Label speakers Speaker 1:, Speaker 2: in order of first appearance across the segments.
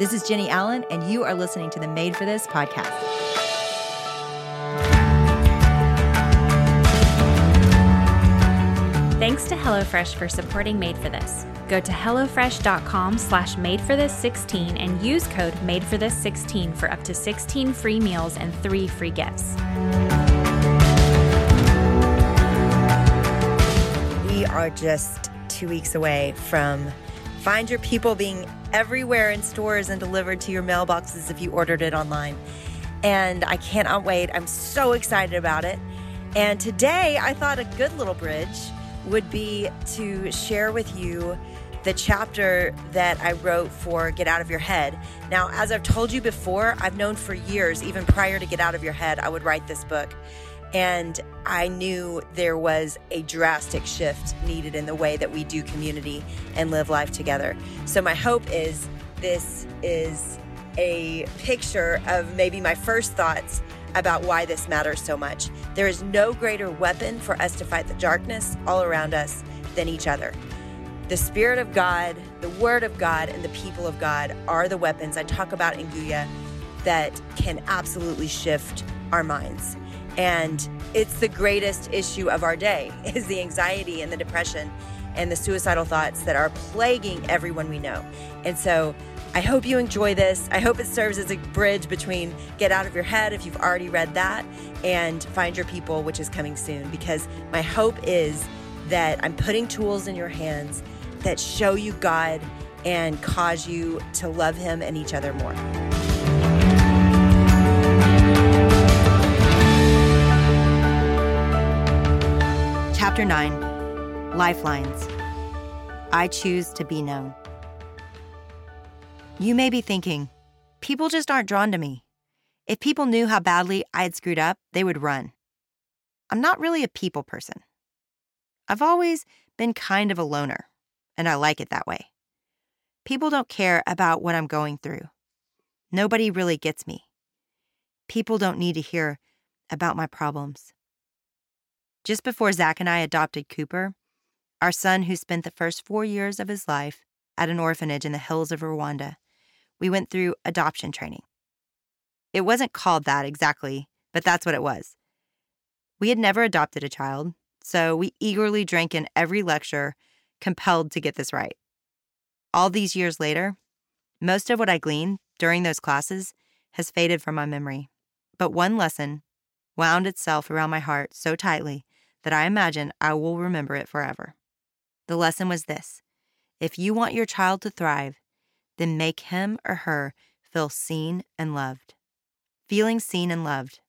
Speaker 1: This is Jenny Allen, and you are listening to the Made for This podcast.
Speaker 2: Thanks to HelloFresh for supporting Made for This. Go to HelloFresh.com slash made for this 16 and use code made for this 16 for up to 16 free meals and three free gifts.
Speaker 1: We are just two weeks away from Find Your People being everywhere in stores and delivered to your mailboxes if you ordered it online. And I cannot wait. I'm so excited about it. And today I thought a good little bridge would be to share with you the chapter that I wrote for Get Out of Your Head. Now, as I've told you before, I've known for years, even prior to Get Out of Your Head, I would write this book. And I knew there was a drastic shift needed in the way that we do community and live life together. So, my hope is this is a picture of maybe my first thoughts about why this matters so much. There is no greater weapon for us to fight the darkness all around us than each other. The Spirit of God, the Word of God, and the people of God are the weapons I talk about in Guya that can absolutely shift our minds. And it's the greatest issue of our day is the anxiety and the depression and the suicidal thoughts that are plaguing everyone we know. And so I hope you enjoy this. I hope it serves as a bridge between Get Out of Your Head, if you've already read that, and Find Your People, which is coming soon. Because my hope is that I'm putting tools in your hands that show you God and cause you to love Him and each other more. Chapter 9 Lifelines I Choose to Be Known. You may be thinking, people just aren't drawn to me. If people knew how badly I had screwed up, they would run. I'm not really a people person. I've always been kind of a loner, and I like it that way. People don't care about what I'm going through. Nobody really gets me. People don't need to hear about my problems. Just before Zach and I adopted Cooper, our son who spent the first four years of his life at an orphanage in the hills of Rwanda, we went through adoption training. It wasn't called that exactly, but that's what it was. We had never adopted a child, so we eagerly drank in every lecture, compelled to get this right. All these years later, most of what I gleaned during those classes has faded from my memory. But one lesson wound itself around my heart so tightly that I imagine I will remember it forever. The lesson was this if you want your child to thrive, then make him or her feel seen and loved. Feeling seen and loved.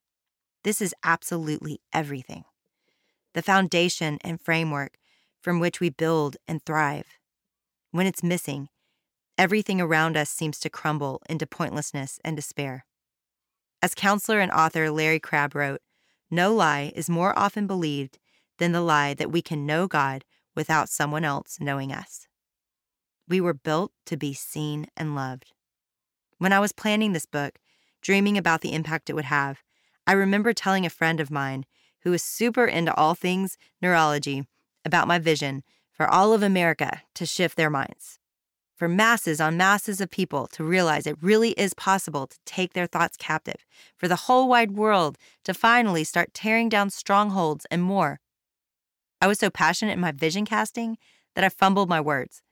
Speaker 1: This is absolutely everything. The foundation and framework from which we build and thrive. When it's missing, everything around us seems to crumble into pointlessness and despair. As counselor and author Larry Crabb wrote, no lie is more often believed than the lie that we can know God without someone else knowing us. We were built to be seen and loved. When I was planning this book, dreaming about the impact it would have, I remember telling a friend of mine who was super into all things neurology about my vision for all of America to shift their minds. For masses on masses of people to realize it really is possible to take their thoughts captive, for the whole wide world to finally start tearing down strongholds and more. I was so passionate in my vision casting that I fumbled my words.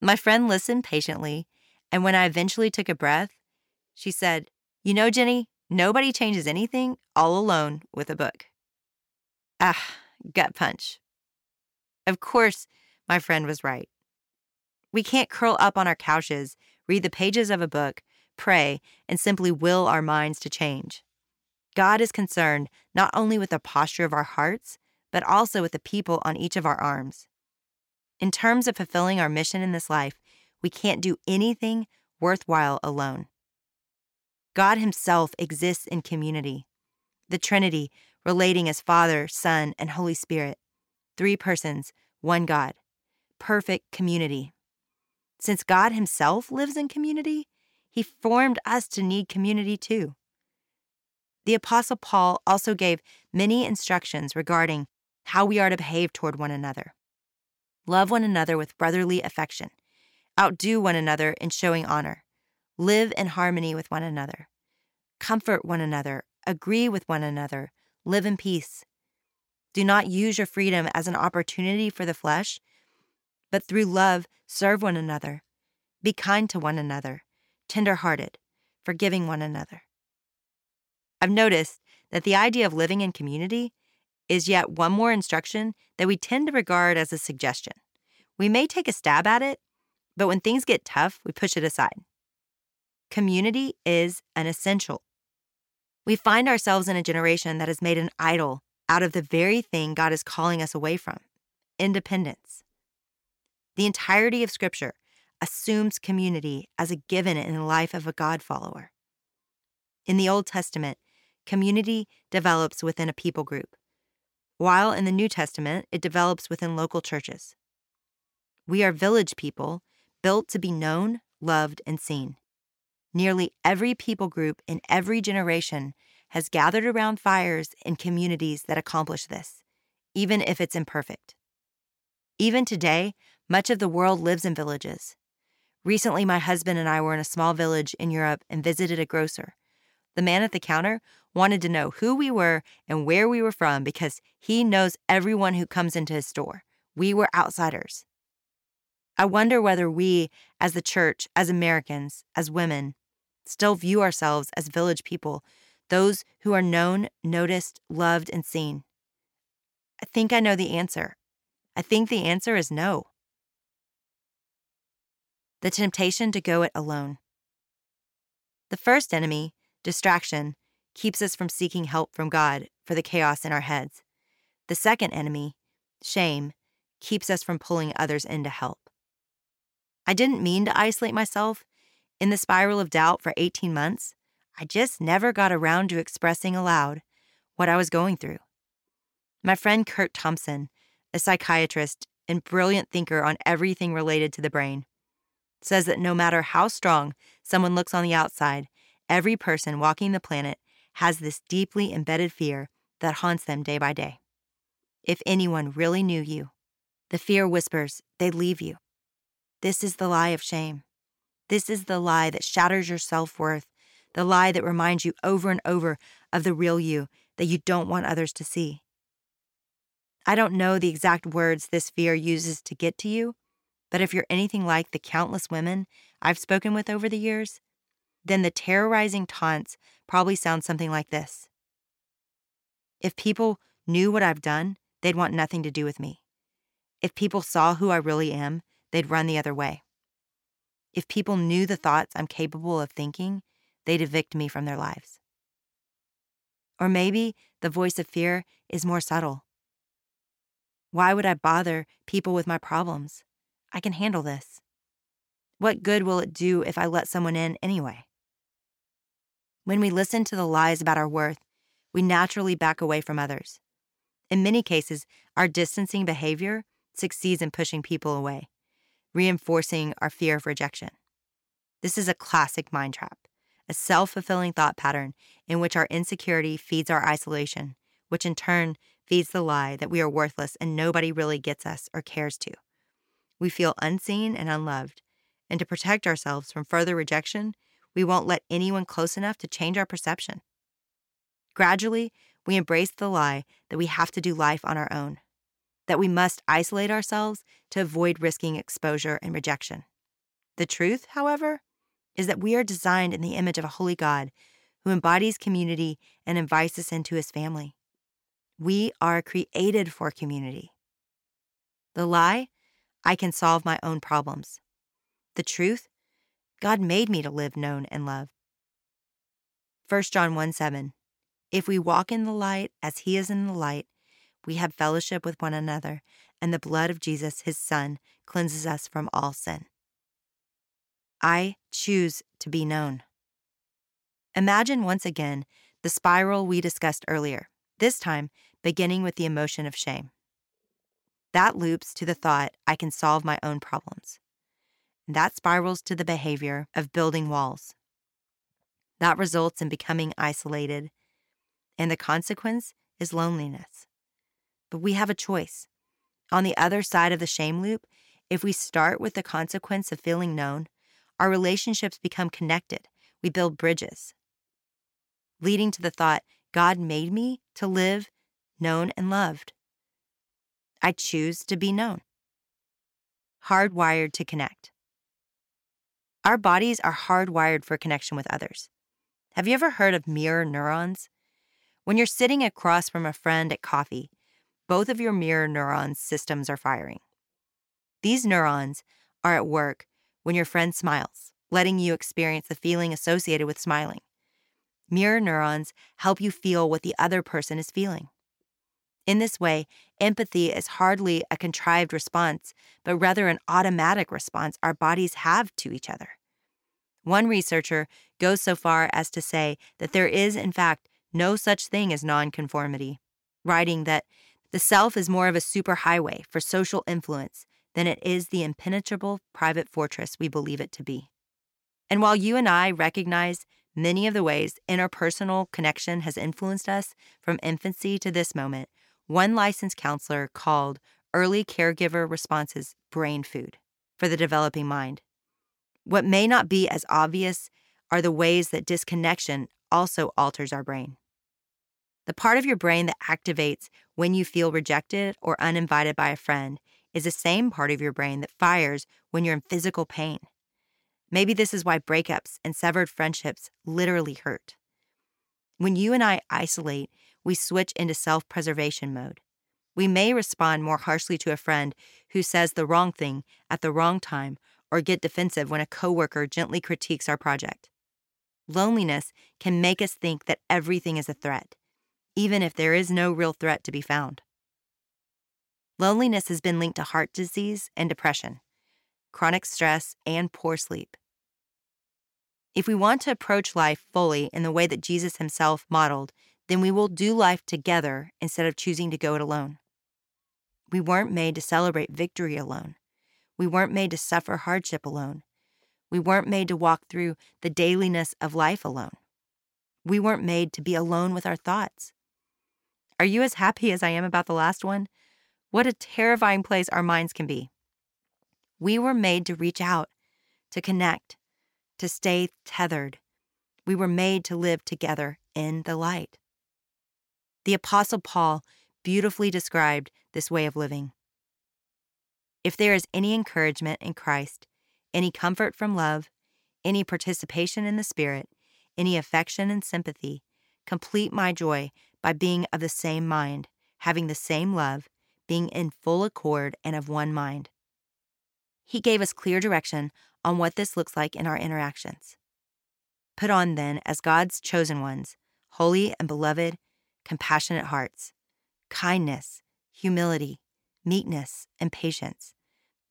Speaker 1: My friend listened patiently, and when I eventually took a breath, she said, You know, Jenny, nobody changes anything all alone with a book. Ah, gut punch. Of course, my friend was right. We can't curl up on our couches, read the pages of a book, pray, and simply will our minds to change. God is concerned not only with the posture of our hearts, but also with the people on each of our arms. In terms of fulfilling our mission in this life, we can't do anything worthwhile alone. God Himself exists in community. The Trinity, relating as Father, Son, and Holy Spirit. Three persons, one God. Perfect community. Since God Himself lives in community, He formed us to need community too. The Apostle Paul also gave many instructions regarding how we are to behave toward one another. Love one another with brotherly affection. Outdo one another in showing honor. Live in harmony with one another. Comfort one another. Agree with one another. Live in peace. Do not use your freedom as an opportunity for the flesh, but through love, serve one another. Be kind to one another, tender-hearted, forgiving one another. I've noticed that the idea of living in community is yet one more instruction that we tend to regard as a suggestion. We may take a stab at it, but when things get tough, we push it aside. Community is an essential. We find ourselves in a generation that has made an idol out of the very thing God is calling us away from independence. The entirety of Scripture assumes community as a given in the life of a God follower. In the Old Testament, community develops within a people group, while in the New Testament, it develops within local churches. We are village people built to be known, loved, and seen. Nearly every people group in every generation has gathered around fires in communities that accomplish this, even if it's imperfect. Even today, much of the world lives in villages. Recently, my husband and I were in a small village in Europe and visited a grocer. The man at the counter wanted to know who we were and where we were from because he knows everyone who comes into his store. We were outsiders. I wonder whether we, as the church, as Americans, as women, still view ourselves as village people, those who are known, noticed, loved, and seen. I think I know the answer. I think the answer is no. The temptation to go it alone. The first enemy, distraction, keeps us from seeking help from God for the chaos in our heads. The second enemy, shame, keeps us from pulling others in to help. I didn't mean to isolate myself. In the spiral of doubt for 18 months, I just never got around to expressing aloud what I was going through. My friend Kurt Thompson, a psychiatrist and brilliant thinker on everything related to the brain, says that no matter how strong someone looks on the outside, every person walking the planet has this deeply embedded fear that haunts them day by day. If anyone really knew you, the fear whispers they'd leave you. This is the lie of shame. This is the lie that shatters your self worth, the lie that reminds you over and over of the real you that you don't want others to see. I don't know the exact words this fear uses to get to you, but if you're anything like the countless women I've spoken with over the years, then the terrorizing taunts probably sound something like this If people knew what I've done, they'd want nothing to do with me. If people saw who I really am, they'd run the other way. If people knew the thoughts I'm capable of thinking, they'd evict me from their lives. Or maybe the voice of fear is more subtle. Why would I bother people with my problems? I can handle this. What good will it do if I let someone in anyway? When we listen to the lies about our worth, we naturally back away from others. In many cases, our distancing behavior succeeds in pushing people away reinforcing our fear of rejection. This is a classic mind trap, a self fulfilling thought pattern in which our insecurity feeds our isolation, which in turn feeds the lie that we are worthless and nobody really gets us or cares to. We feel unseen and unloved, and to protect ourselves from further rejection, we won't let anyone close enough to change our perception. Gradually, we embrace the lie that we have to do life on our own that we must isolate ourselves to avoid risking exposure and rejection. The truth, however, is that we are designed in the image of a holy God who embodies community and invites us into his family. We are created for community. The lie, I can solve my own problems. The truth, God made me to live known and loved. 1 John 1 7. If we walk in the light as he is in the light, we have fellowship with one another, and the blood of Jesus, his Son, cleanses us from all sin. I choose to be known. Imagine once again the spiral we discussed earlier, this time beginning with the emotion of shame. That loops to the thought, I can solve my own problems. That spirals to the behavior of building walls. That results in becoming isolated, and the consequence is loneliness. But we have a choice. On the other side of the shame loop, if we start with the consequence of feeling known, our relationships become connected. We build bridges, leading to the thought God made me to live known and loved. I choose to be known. Hardwired to connect. Our bodies are hardwired for connection with others. Have you ever heard of mirror neurons? When you're sitting across from a friend at coffee, both of your mirror neurons systems are firing. These neurons are at work when your friend smiles, letting you experience the feeling associated with smiling. Mirror neurons help you feel what the other person is feeling. In this way, empathy is hardly a contrived response, but rather an automatic response our bodies have to each other. One researcher goes so far as to say that there is, in fact, no such thing as nonconformity, writing that the self is more of a superhighway for social influence than it is the impenetrable private fortress we believe it to be. And while you and I recognize many of the ways interpersonal connection has influenced us from infancy to this moment, one licensed counselor called early caregiver responses brain food for the developing mind. What may not be as obvious are the ways that disconnection also alters our brain. The part of your brain that activates when you feel rejected or uninvited by a friend is the same part of your brain that fires when you're in physical pain. Maybe this is why breakups and severed friendships literally hurt. When you and I isolate, we switch into self preservation mode. We may respond more harshly to a friend who says the wrong thing at the wrong time or get defensive when a coworker gently critiques our project. Loneliness can make us think that everything is a threat, even if there is no real threat to be found. Loneliness has been linked to heart disease and depression, chronic stress, and poor sleep. If we want to approach life fully in the way that Jesus himself modeled, then we will do life together instead of choosing to go it alone. We weren't made to celebrate victory alone. We weren't made to suffer hardship alone. We weren't made to walk through the dailiness of life alone. We weren't made to be alone with our thoughts. Are you as happy as I am about the last one? What a terrifying place our minds can be. We were made to reach out, to connect, to stay tethered. We were made to live together in the light. The Apostle Paul beautifully described this way of living. If there is any encouragement in Christ, any comfort from love, any participation in the Spirit, any affection and sympathy, complete my joy by being of the same mind, having the same love, being in full accord and of one mind. He gave us clear direction on what this looks like in our interactions. Put on, then, as God's chosen ones, holy and beloved, compassionate hearts, kindness, humility, meekness, and patience,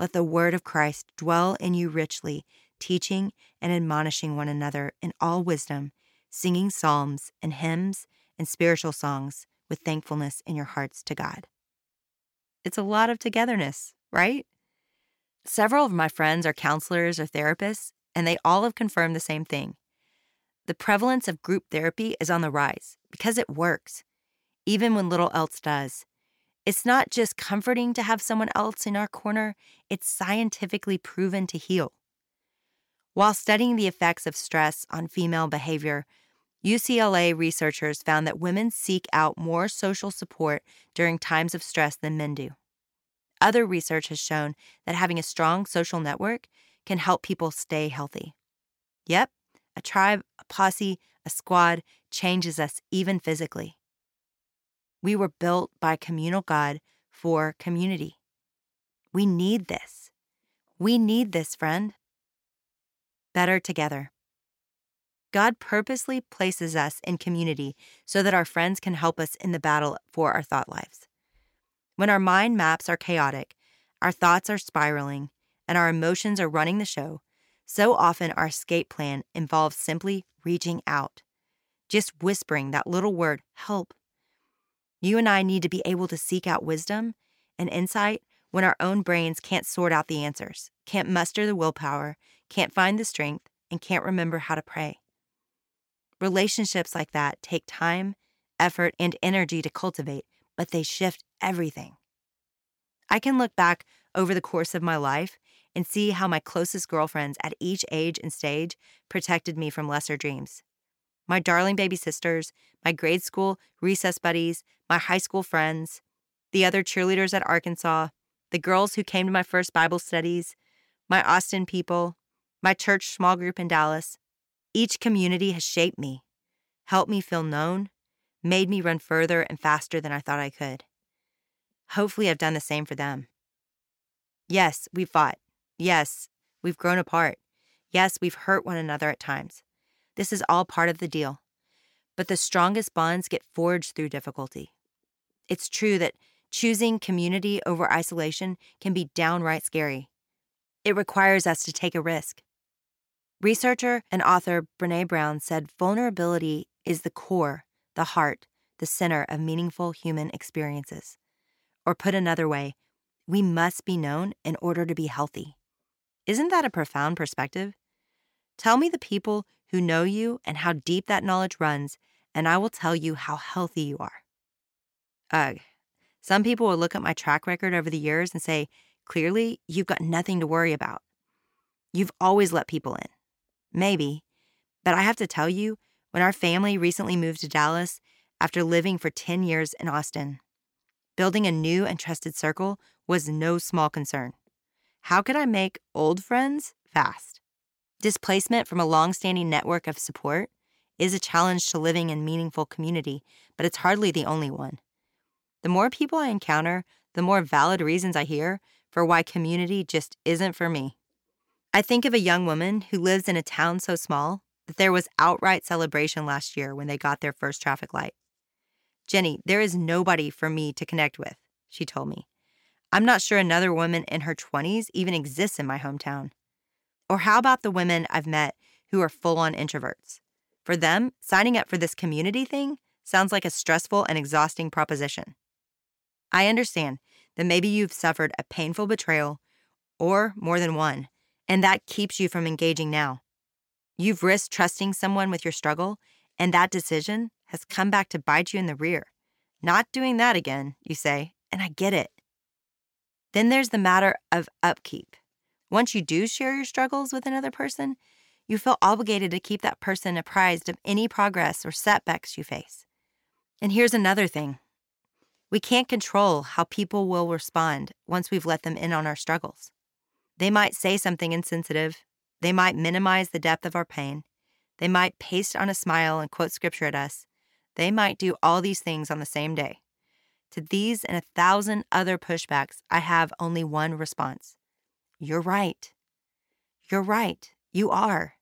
Speaker 1: Let the word of Christ dwell in you richly, teaching and admonishing one another in all wisdom, singing psalms and hymns and spiritual songs with thankfulness in your hearts to God. It's a lot of togetherness, right? Several of my friends are counselors or therapists, and they all have confirmed the same thing. The prevalence of group therapy is on the rise because it works, even when little else does. It's not just comforting to have someone else in our corner, it's scientifically proven to heal. While studying the effects of stress on female behavior, UCLA researchers found that women seek out more social support during times of stress than men do. Other research has shown that having a strong social network can help people stay healthy. Yep, a tribe, a posse, a squad changes us even physically. We were built by communal God for community. We need this. We need this, friend. Better together. God purposely places us in community so that our friends can help us in the battle for our thought lives. When our mind maps are chaotic, our thoughts are spiraling, and our emotions are running the show, So often, our escape plan involves simply reaching out, just whispering that little word, help. You and I need to be able to seek out wisdom and insight when our own brains can't sort out the answers, can't muster the willpower, can't find the strength, and can't remember how to pray. Relationships like that take time, effort, and energy to cultivate, but they shift everything. I can look back over the course of my life and see how my closest girlfriends at each age and stage protected me from lesser dreams. My darling baby sisters, my grade school recess buddies, my high school friends, the other cheerleaders at Arkansas, the girls who came to my first Bible studies, my Austin people, my church small group in Dallas. Each community has shaped me, helped me feel known, made me run further and faster than I thought I could. Hopefully, I've done the same for them. Yes, we've fought. Yes, we've grown apart. Yes, we've hurt one another at times. This is all part of the deal. But the strongest bonds get forged through difficulty. It's true that choosing community over isolation can be downright scary. It requires us to take a risk. Researcher and author Brene Brown said vulnerability is the core, the heart, the center of meaningful human experiences. Or put another way, we must be known in order to be healthy. Isn't that a profound perspective? Tell me the people who know you and how deep that knowledge runs, and I will tell you how healthy you are. Ugh. Some people will look at my track record over the years and say, clearly, you've got nothing to worry about. You've always let people in. Maybe. But I have to tell you, when our family recently moved to Dallas after living for 10 years in Austin, building a new and trusted circle was no small concern. How could I make old friends fast? Displacement from a long-standing network of support is a challenge to living in meaningful community, but it's hardly the only one. The more people I encounter, the more valid reasons I hear for why community just isn't for me. I think of a young woman who lives in a town so small that there was outright celebration last year when they got their first traffic light. Jenny, there is nobody for me to connect with, she told me. I'm not sure another woman in her 20s even exists in my hometown. Or how about the women I've met who are full on introverts? For them, signing up for this community thing sounds like a stressful and exhausting proposition. I understand that maybe you've suffered a painful betrayal or more than one, and that keeps you from engaging now. You've risked trusting someone with your struggle, and that decision has come back to bite you in the rear. Not doing that again, you say, and I get it. Then there's the matter of upkeep. Once you do share your struggles with another person, you feel obligated to keep that person apprised of any progress or setbacks you face. And here's another thing we can't control how people will respond once we've let them in on our struggles. They might say something insensitive, they might minimize the depth of our pain, they might paste on a smile and quote scripture at us, they might do all these things on the same day. To these and a thousand other pushbacks, I have only one response you're right. You're right. You are.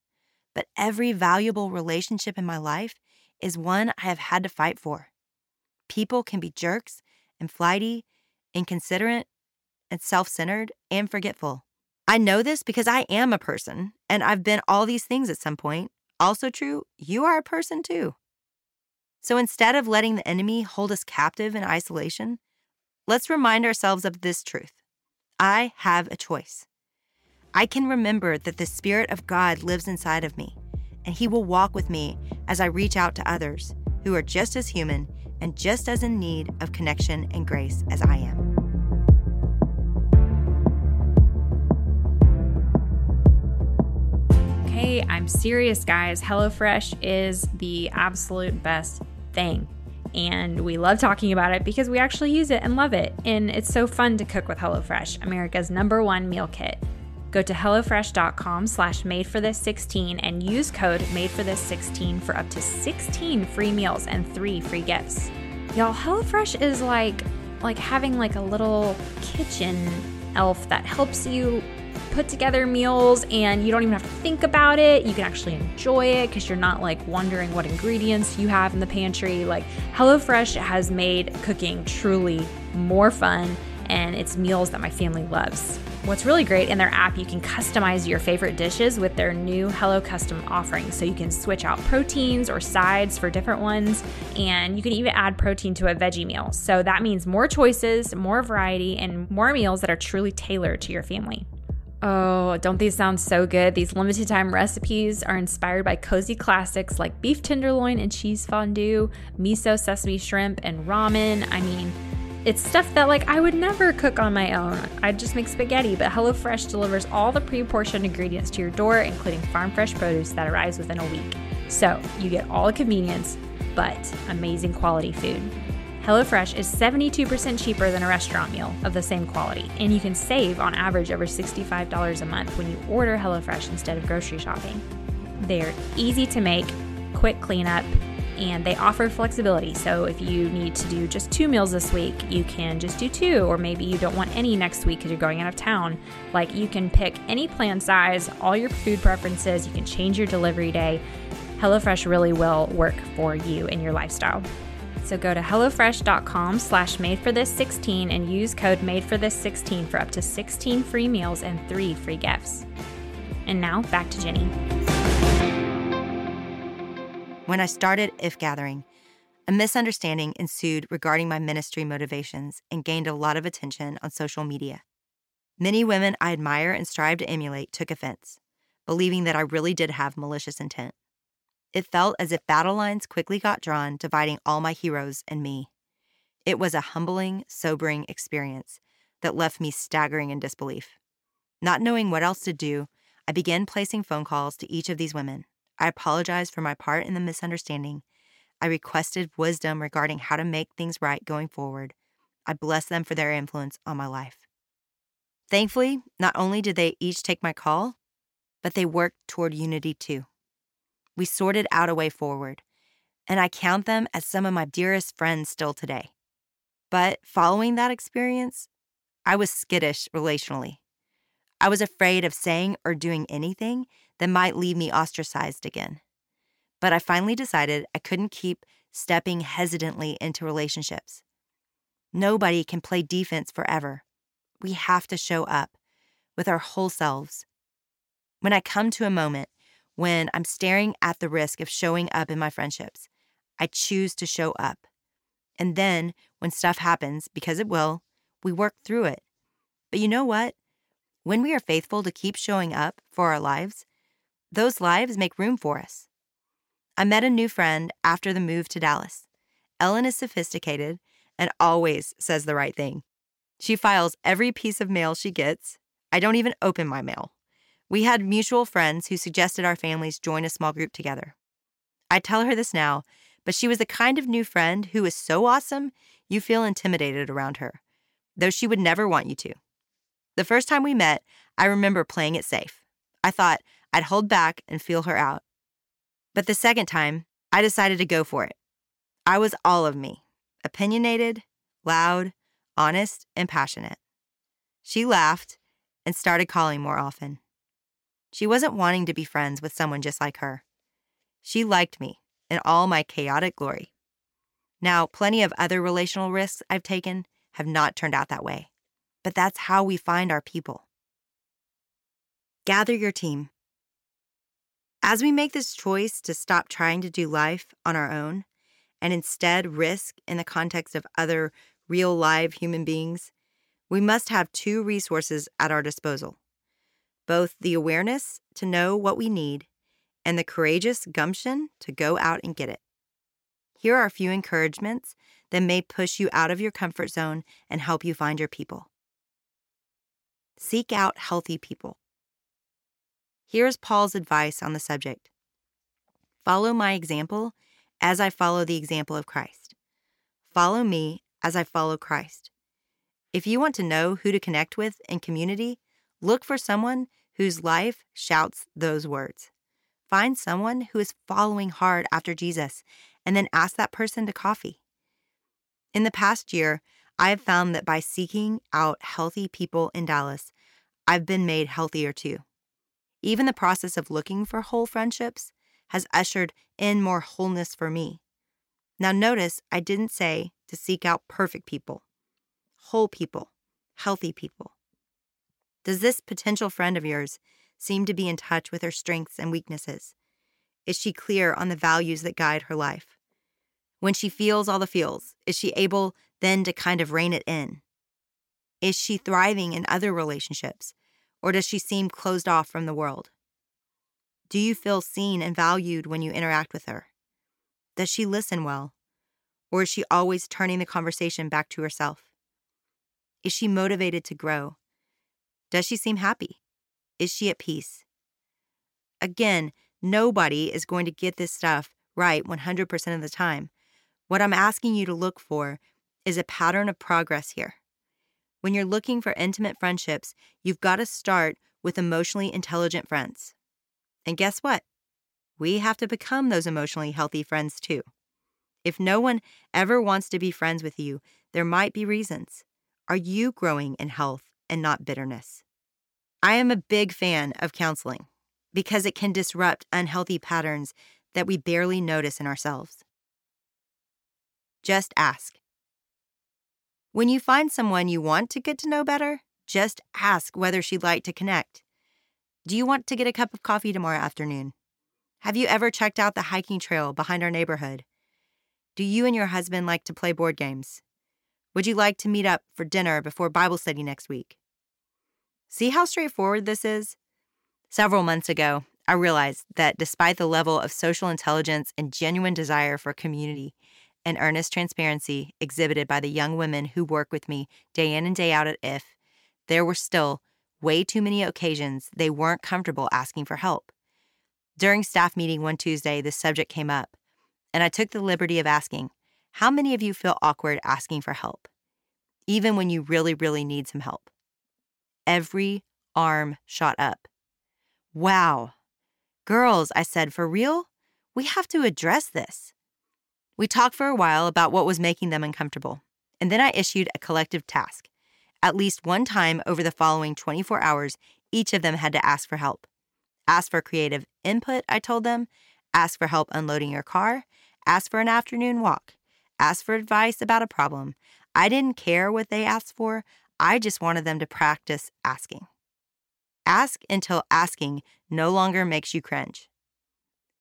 Speaker 1: But every valuable relationship in my life is one I have had to fight for. People can be jerks and flighty, inconsiderate, and self centered and forgetful. I know this because I am a person and I've been all these things at some point. Also, true, you are a person too. So instead of letting the enemy hold us captive in isolation, let's remind ourselves of this truth I have a choice. I can remember that the Spirit of God lives inside of me, and He will walk with me as I reach out to others who are just as human and just as in need of connection and grace as I am.
Speaker 2: Okay, I'm serious, guys. HelloFresh is the absolute best thing. And we love talking about it because we actually use it and love it. And it's so fun to cook with HelloFresh, America's number one meal kit. Go to HelloFresh.com slash made for this 16 and use code made for this 16 for up to 16 free meals and three free gifts. Y'all, HelloFresh is like like having like a little kitchen elf that helps you put together meals and you don't even have to think about it. You can actually enjoy it because you're not like wondering what ingredients you have in the pantry. Like HelloFresh has made cooking truly more fun and it's meals that my family loves. What's really great in their app, you can customize your favorite dishes with their new Hello Custom offering. So you can switch out proteins or sides for different ones, and you can even add protein to a veggie meal. So that means more choices, more variety, and more meals that are truly tailored to your family. Oh, don't these sound so good? These limited time recipes are inspired by cozy classics like beef tenderloin and cheese fondue, miso sesame shrimp, and ramen. I mean, it's stuff that like I would never cook on my own. I'd just make spaghetti, but HelloFresh delivers all the pre-portioned ingredients to your door, including farm fresh produce that arrives within a week. So, you get all the convenience, but amazing quality food. HelloFresh is 72% cheaper than a restaurant meal of the same quality, and you can save on average over $65 a month when you order HelloFresh instead of grocery shopping. They're easy to make, quick cleanup, and they offer flexibility. So if you need to do just two meals this week, you can just do two, or maybe you don't want any next week because you're going out of town. Like you can pick any plan size, all your food preferences, you can change your delivery day. HelloFresh really will work for you and your lifestyle. So go to HelloFresh.com slash made for this 16 and use code made for this 16 for up to 16 free meals and three free gifts. And now back to Jenny.
Speaker 1: When I started If Gathering, a misunderstanding ensued regarding my ministry motivations and gained a lot of attention on social media. Many women I admire and strive to emulate took offense, believing that I really did have malicious intent. It felt as if battle lines quickly got drawn, dividing all my heroes and me. It was a humbling, sobering experience that left me staggering in disbelief. Not knowing what else to do, I began placing phone calls to each of these women, I apologized for my part in the misunderstanding. I requested wisdom regarding how to make things right going forward. I blessed them for their influence on my life. Thankfully, not only did they each take my call, but they worked toward unity too. We sorted out a way forward, and I count them as some of my dearest friends still today. But following that experience, I was skittish relationally. I was afraid of saying or doing anything that might leave me ostracized again. But I finally decided I couldn't keep stepping hesitantly into relationships. Nobody can play defense forever. We have to show up with our whole selves. When I come to a moment when I'm staring at the risk of showing up in my friendships, I choose to show up. And then when stuff happens, because it will, we work through it. But you know what? When we are faithful to keep showing up for our lives, those lives make room for us. I met a new friend after the move to Dallas. Ellen is sophisticated and always says the right thing. She files every piece of mail she gets. I don't even open my mail. We had mutual friends who suggested our families join a small group together. I tell her this now, but she was the kind of new friend who is so awesome you feel intimidated around her, though she would never want you to. The first time we met, I remember playing it safe. I thought, I'd hold back and feel her out. But the second time, I decided to go for it. I was all of me opinionated, loud, honest, and passionate. She laughed and started calling more often. She wasn't wanting to be friends with someone just like her. She liked me in all my chaotic glory. Now, plenty of other relational risks I've taken have not turned out that way, but that's how we find our people. Gather your team. As we make this choice to stop trying to do life on our own and instead risk in the context of other real live human beings, we must have two resources at our disposal both the awareness to know what we need and the courageous gumption to go out and get it. Here are a few encouragements that may push you out of your comfort zone and help you find your people. Seek out healthy people. Here's Paul's advice on the subject Follow my example as I follow the example of Christ. Follow me as I follow Christ. If you want to know who to connect with in community, look for someone whose life shouts those words. Find someone who is following hard after Jesus and then ask that person to coffee. In the past year, I have found that by seeking out healthy people in Dallas, I've been made healthier too. Even the process of looking for whole friendships has ushered in more wholeness for me. Now, notice I didn't say to seek out perfect people, whole people, healthy people. Does this potential friend of yours seem to be in touch with her strengths and weaknesses? Is she clear on the values that guide her life? When she feels all the feels, is she able then to kind of rein it in? Is she thriving in other relationships, or does she seem closed off from the world? Do you feel seen and valued when you interact with her? Does she listen well? Or is she always turning the conversation back to herself? Is she motivated to grow? Does she seem happy? Is she at peace? Again, nobody is going to get this stuff right 100% of the time. What I'm asking you to look for is a pattern of progress here. When you're looking for intimate friendships, you've got to start with emotionally intelligent friends. And guess what? We have to become those emotionally healthy friends too. If no one ever wants to be friends with you, there might be reasons. Are you growing in health and not bitterness? I am a big fan of counseling because it can disrupt unhealthy patterns that we barely notice in ourselves. Just ask. When you find someone you want to get to know better, just ask whether she'd like to connect. Do you want to get a cup of coffee tomorrow afternoon? Have you ever checked out the hiking trail behind our neighborhood? Do you and your husband like to play board games? Would you like to meet up for dinner before Bible study next week? See how straightforward this is? Several months ago, I realized that despite the level of social intelligence and genuine desire for community and earnest transparency exhibited by the young women who work with me day in and day out at IF, there were still way too many occasions they weren't comfortable asking for help. During staff meeting one Tuesday, this subject came up, and I took the liberty of asking, How many of you feel awkward asking for help, even when you really, really need some help? Every arm shot up. Wow. Girls, I said, for real? We have to address this. We talked for a while about what was making them uncomfortable, and then I issued a collective task. At least one time over the following 24 hours, each of them had to ask for help. Ask for creative input, I told them. Ask for help unloading your car. Ask for an afternoon walk. Ask for advice about a problem. I didn't care what they asked for. I just wanted them to practice asking. Ask until asking no longer makes you cringe.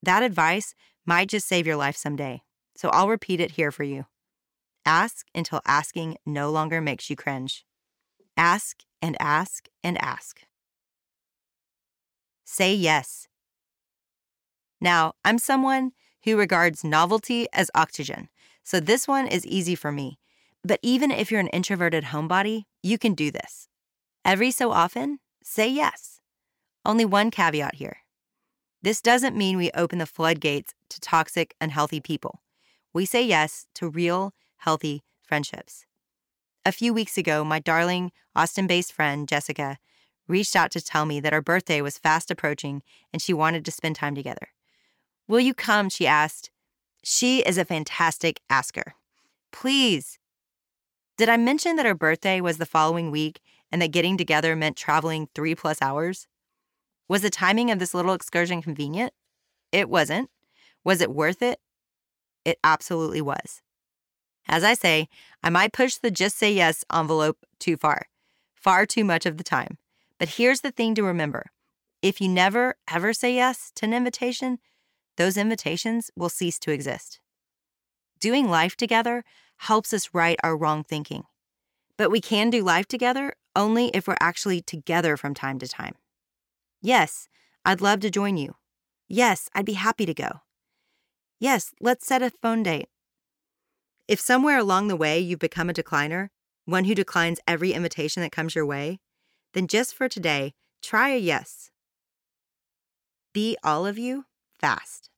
Speaker 1: That advice might just save your life someday, so I'll repeat it here for you. Ask until asking no longer makes you cringe. Ask and ask and ask. Say yes. Now, I'm someone who regards novelty as oxygen, so this one is easy for me. But even if you're an introverted homebody, you can do this. Every so often, say yes. Only one caveat here. This doesn't mean we open the floodgates to toxic, unhealthy people. We say yes to real, healthy friendships. A few weeks ago, my darling Austin based friend, Jessica, reached out to tell me that our birthday was fast approaching and she wanted to spend time together. Will you come? She asked. She is a fantastic asker. Please. Did I mention that her birthday was the following week and that getting together meant traveling three plus hours? Was the timing of this little excursion convenient? It wasn't. Was it worth it? It absolutely was. As I say, I might push the just say yes envelope too far, far too much of the time. But here's the thing to remember if you never, ever say yes to an invitation, those invitations will cease to exist. Doing life together helps us right our wrong thinking. But we can do life together only if we're actually together from time to time. Yes, I'd love to join you. Yes, I'd be happy to go. Yes, let's set a phone date. If somewhere along the way you've become a decliner, one who declines every invitation that comes your way, then just for today, try a yes. Be all of you fast.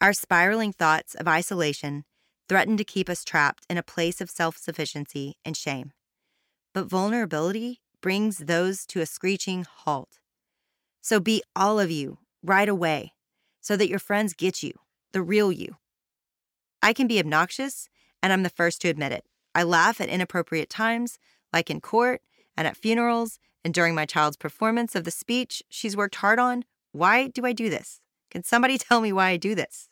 Speaker 1: Our spiraling thoughts of isolation threaten to keep us trapped in a place of self sufficiency and shame. But vulnerability brings those to a screeching halt. So be all of you right away so that your friends get you, the real you. I can be obnoxious, and I'm the first to admit it. I laugh at inappropriate times, like in court and at funerals and during my child's performance of the speech she's worked hard on. Why do I do this? Can somebody tell me why I do this?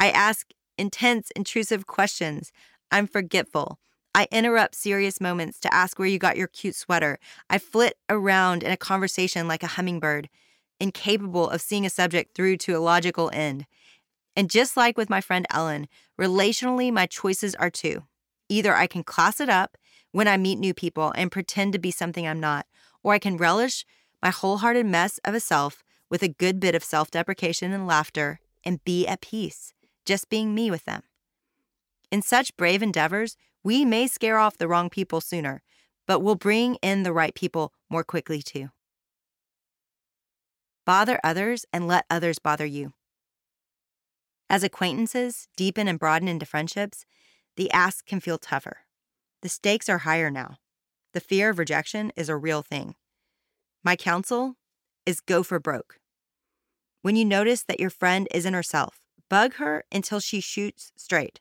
Speaker 1: I ask intense, intrusive questions. I'm forgetful. I interrupt serious moments to ask where you got your cute sweater. I flit around in a conversation like a hummingbird, incapable of seeing a subject through to a logical end. And just like with my friend Ellen, relationally, my choices are two. Either I can class it up when I meet new people and pretend to be something I'm not, or I can relish my wholehearted mess of a self with a good bit of self deprecation and laughter and be at peace, just being me with them. In such brave endeavors, we may scare off the wrong people sooner, but we'll bring in the right people more quickly too. Bother others and let others bother you. As acquaintances deepen and broaden into friendships, the ask can feel tougher. The stakes are higher now. The fear of rejection is a real thing. My counsel is go for broke. When you notice that your friend isn't herself, bug her until she shoots straight.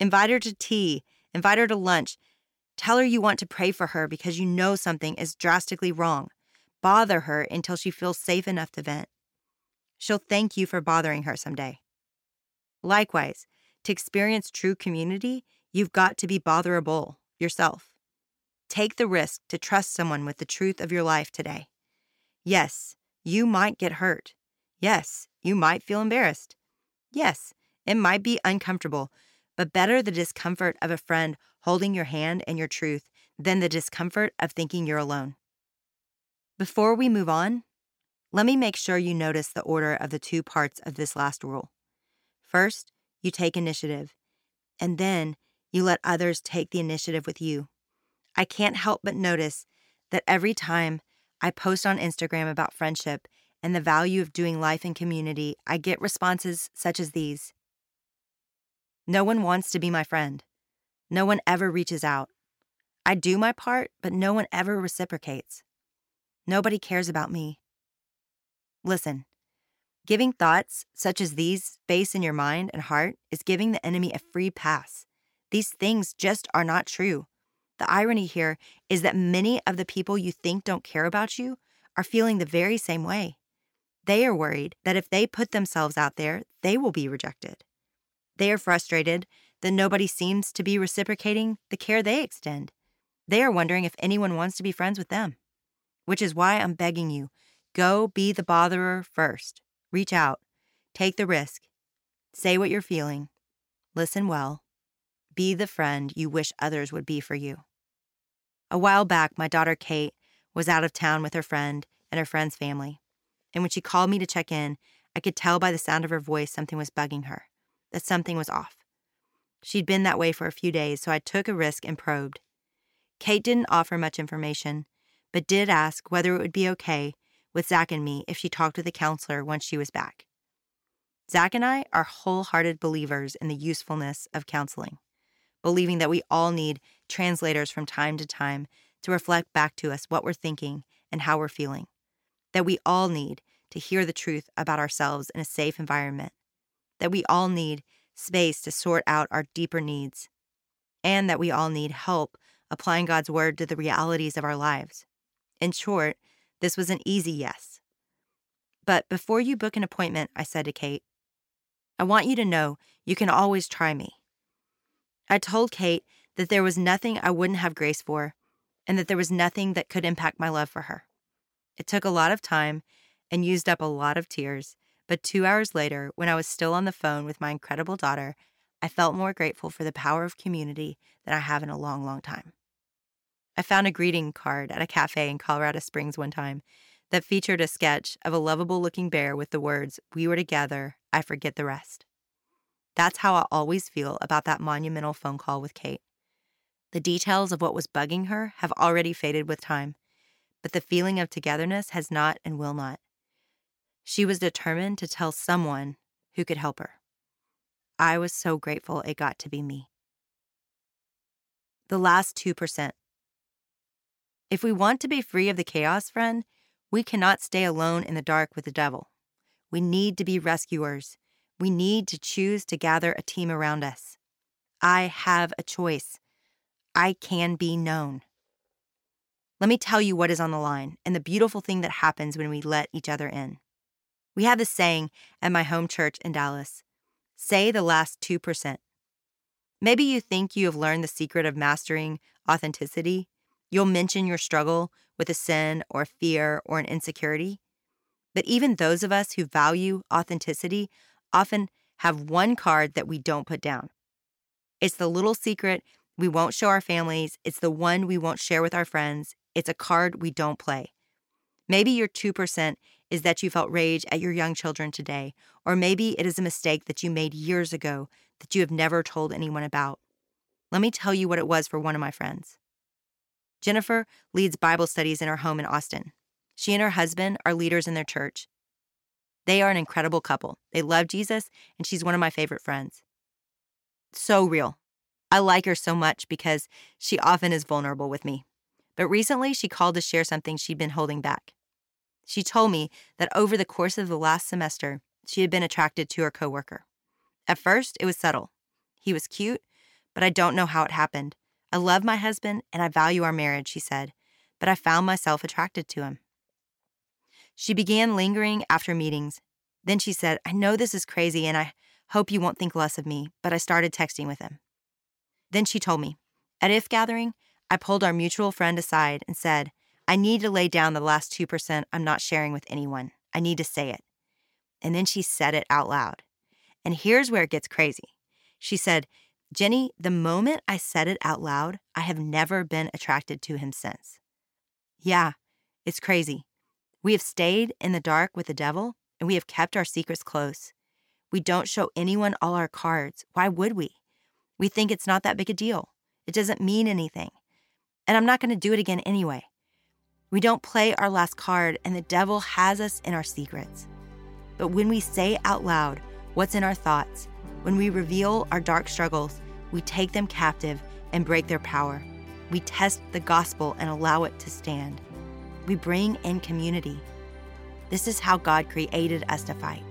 Speaker 1: Invite her to tea Invite her to lunch. Tell her you want to pray for her because you know something is drastically wrong. Bother her until she feels safe enough to vent. She'll thank you for bothering her someday. Likewise, to experience true community, you've got to be botherable yourself. Take the risk to trust someone with the truth of your life today. Yes, you might get hurt. Yes, you might feel embarrassed. Yes, it might be uncomfortable, but better the discomfort of a friend holding your hand and your truth than the discomfort of thinking you're alone. Before we move on, let me make sure you notice the order of the two parts of this last rule. First, you take initiative, and then you let others take the initiative with you. I can't help but notice that every time I post on Instagram about friendship and the value of doing life in community, I get responses such as these no one wants to be my friend. No one ever reaches out. I do my part, but no one ever reciprocates. Nobody cares about me. Listen, giving thoughts such as these space in your mind and heart is giving the enemy a free pass. These things just are not true. The irony here is that many of the people you think don't care about you are feeling the very same way. They are worried that if they put themselves out there, they will be rejected. They are frustrated that nobody seems to be reciprocating the care they extend. They are wondering if anyone wants to be friends with them. Which is why I'm begging you go be the botherer first. Reach out, take the risk, say what you're feeling, listen well, be the friend you wish others would be for you. A while back, my daughter Kate was out of town with her friend and her friend's family. And when she called me to check in, I could tell by the sound of her voice something was bugging her that something was off. She'd been that way for a few days, so I took a risk and probed. Kate didn't offer much information, but did ask whether it would be okay with Zac and me if she talked with a counselor once she was back. Zac and I are wholehearted believers in the usefulness of counseling, believing that we all need translators from time to time to reflect back to us what we're thinking and how we're feeling, that we all need to hear the truth about ourselves in a safe environment, that we all need space to sort out our deeper needs, and that we all need help applying God's word to the realities of our lives. In short, this was an easy yes. But before you book an appointment, I said to Kate, I want you to know you can always try me. I told Kate that there was nothing I wouldn't have grace for, and that there was nothing that could impact my love for her. It took a lot of time and used up a lot of tears, but two hours later, when I was still on the phone with my incredible daughter, I felt more grateful for the power of community than I have in a long, long time. I found a greeting card at a cafe in Colorado Springs one time that featured a sketch of a lovable looking bear with the words, We were together, I forget the rest. That's how I always feel about that monumental phone call with Kate. The details of what was bugging her have already faded with time, but the feeling of togetherness has not and will not. She was determined to tell someone who could help her. I was so grateful it got to be me. The last 2%. If we want to be free of the chaos, friend, we cannot stay alone in the dark with the devil. We need to be rescuers. We need to choose to gather a team around us. I have a choice. I can be known. Let me tell you what is on the line and the beautiful thing that happens when we let each other in. We have this saying at my home church in Dallas say the last 2%. Maybe you think you have learned the secret of mastering authenticity. You'll mention your struggle with a sin or a fear or an insecurity. But even those of us who value authenticity often have one card that we don't put down. It's the little secret we won't show our families, it's the one we won't share with our friends, it's a card we don't play. Maybe your 2% is that you felt rage at your young children today, or maybe it is a mistake that you made years ago that you have never told anyone about. Let me tell you what it was for one of my friends. Jennifer leads Bible studies in her home in Austin. She and her husband are leaders in their church. They are an incredible couple. They love Jesus, and she's one of my favorite friends. So real. I like her so much because she often is vulnerable with me. But recently, she called to share something she'd been holding back. She told me that over the course of the last semester, she had been attracted to her coworker. At first, it was subtle. He was cute, but I don't know how it happened. I love my husband and I value our marriage, she said, but I found myself attracted to him. She began lingering after meetings. Then she said, I know this is crazy and I hope you won't think less of me, but I started texting with him. Then she told me, at IF Gathering, I pulled our mutual friend aside and said, I need to lay down the last 2% I'm not sharing with anyone. I need to say it. And then she said it out loud. And here's where it gets crazy. She said, Jennie, the moment I said it out loud, I have never been attracted to him since. Yeah, it's crazy. We have stayed in the dark with the devil and we have kept our secrets close. We don't show anyone all our cards. Why would we? We think it's not that big a deal. It doesn't mean anything. And I'm not going to do it again anyway. We don't play our last card, and the devil has us in our secrets. But when we say out loud what's in our thoughts, when we reveal our dark struggles, we take them captive and break their power. We test the gospel and allow it to stand. We bring in community. This is how God created us to fight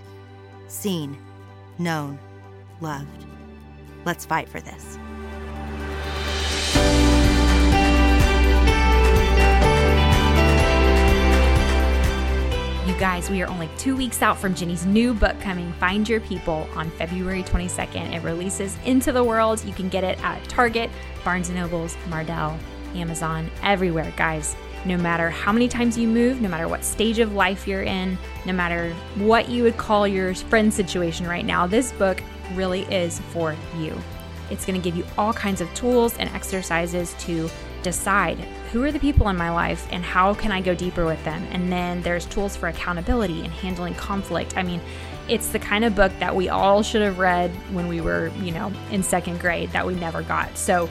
Speaker 1: seen, known, loved. Let's fight for this.
Speaker 2: Guys, we are only two weeks out from Jennie's new book coming, Find Your People, on February 22nd. It releases into the world. You can get it at Target, Barnes & Nobles, Mardel, Amazon, everywhere, guys. No matter how many times you move, no matter what stage of life you're in, no matter what you would call your friend situation right now, this book really is for you. It's going to give you all kinds of tools and exercises to decide who are the people in my life and how can I go deeper with them. And then there's tools for accountability and handling conflict. I mean, it's the kind of book that we all should have read when we were, you know, in second grade that we never got. So,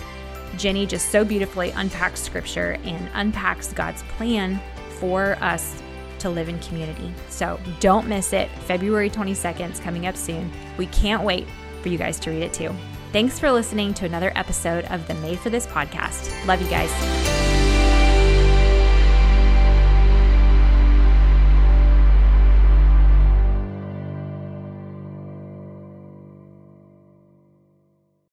Speaker 2: Jennie just so beautifully unpacks scripture and unpacks God's plan for us to live in community. So, don't miss it. February 22nd is coming up soon. We can't wait for you guys to read it too. Thanks for listening to another episode of the Made for This podcast. Love you guys.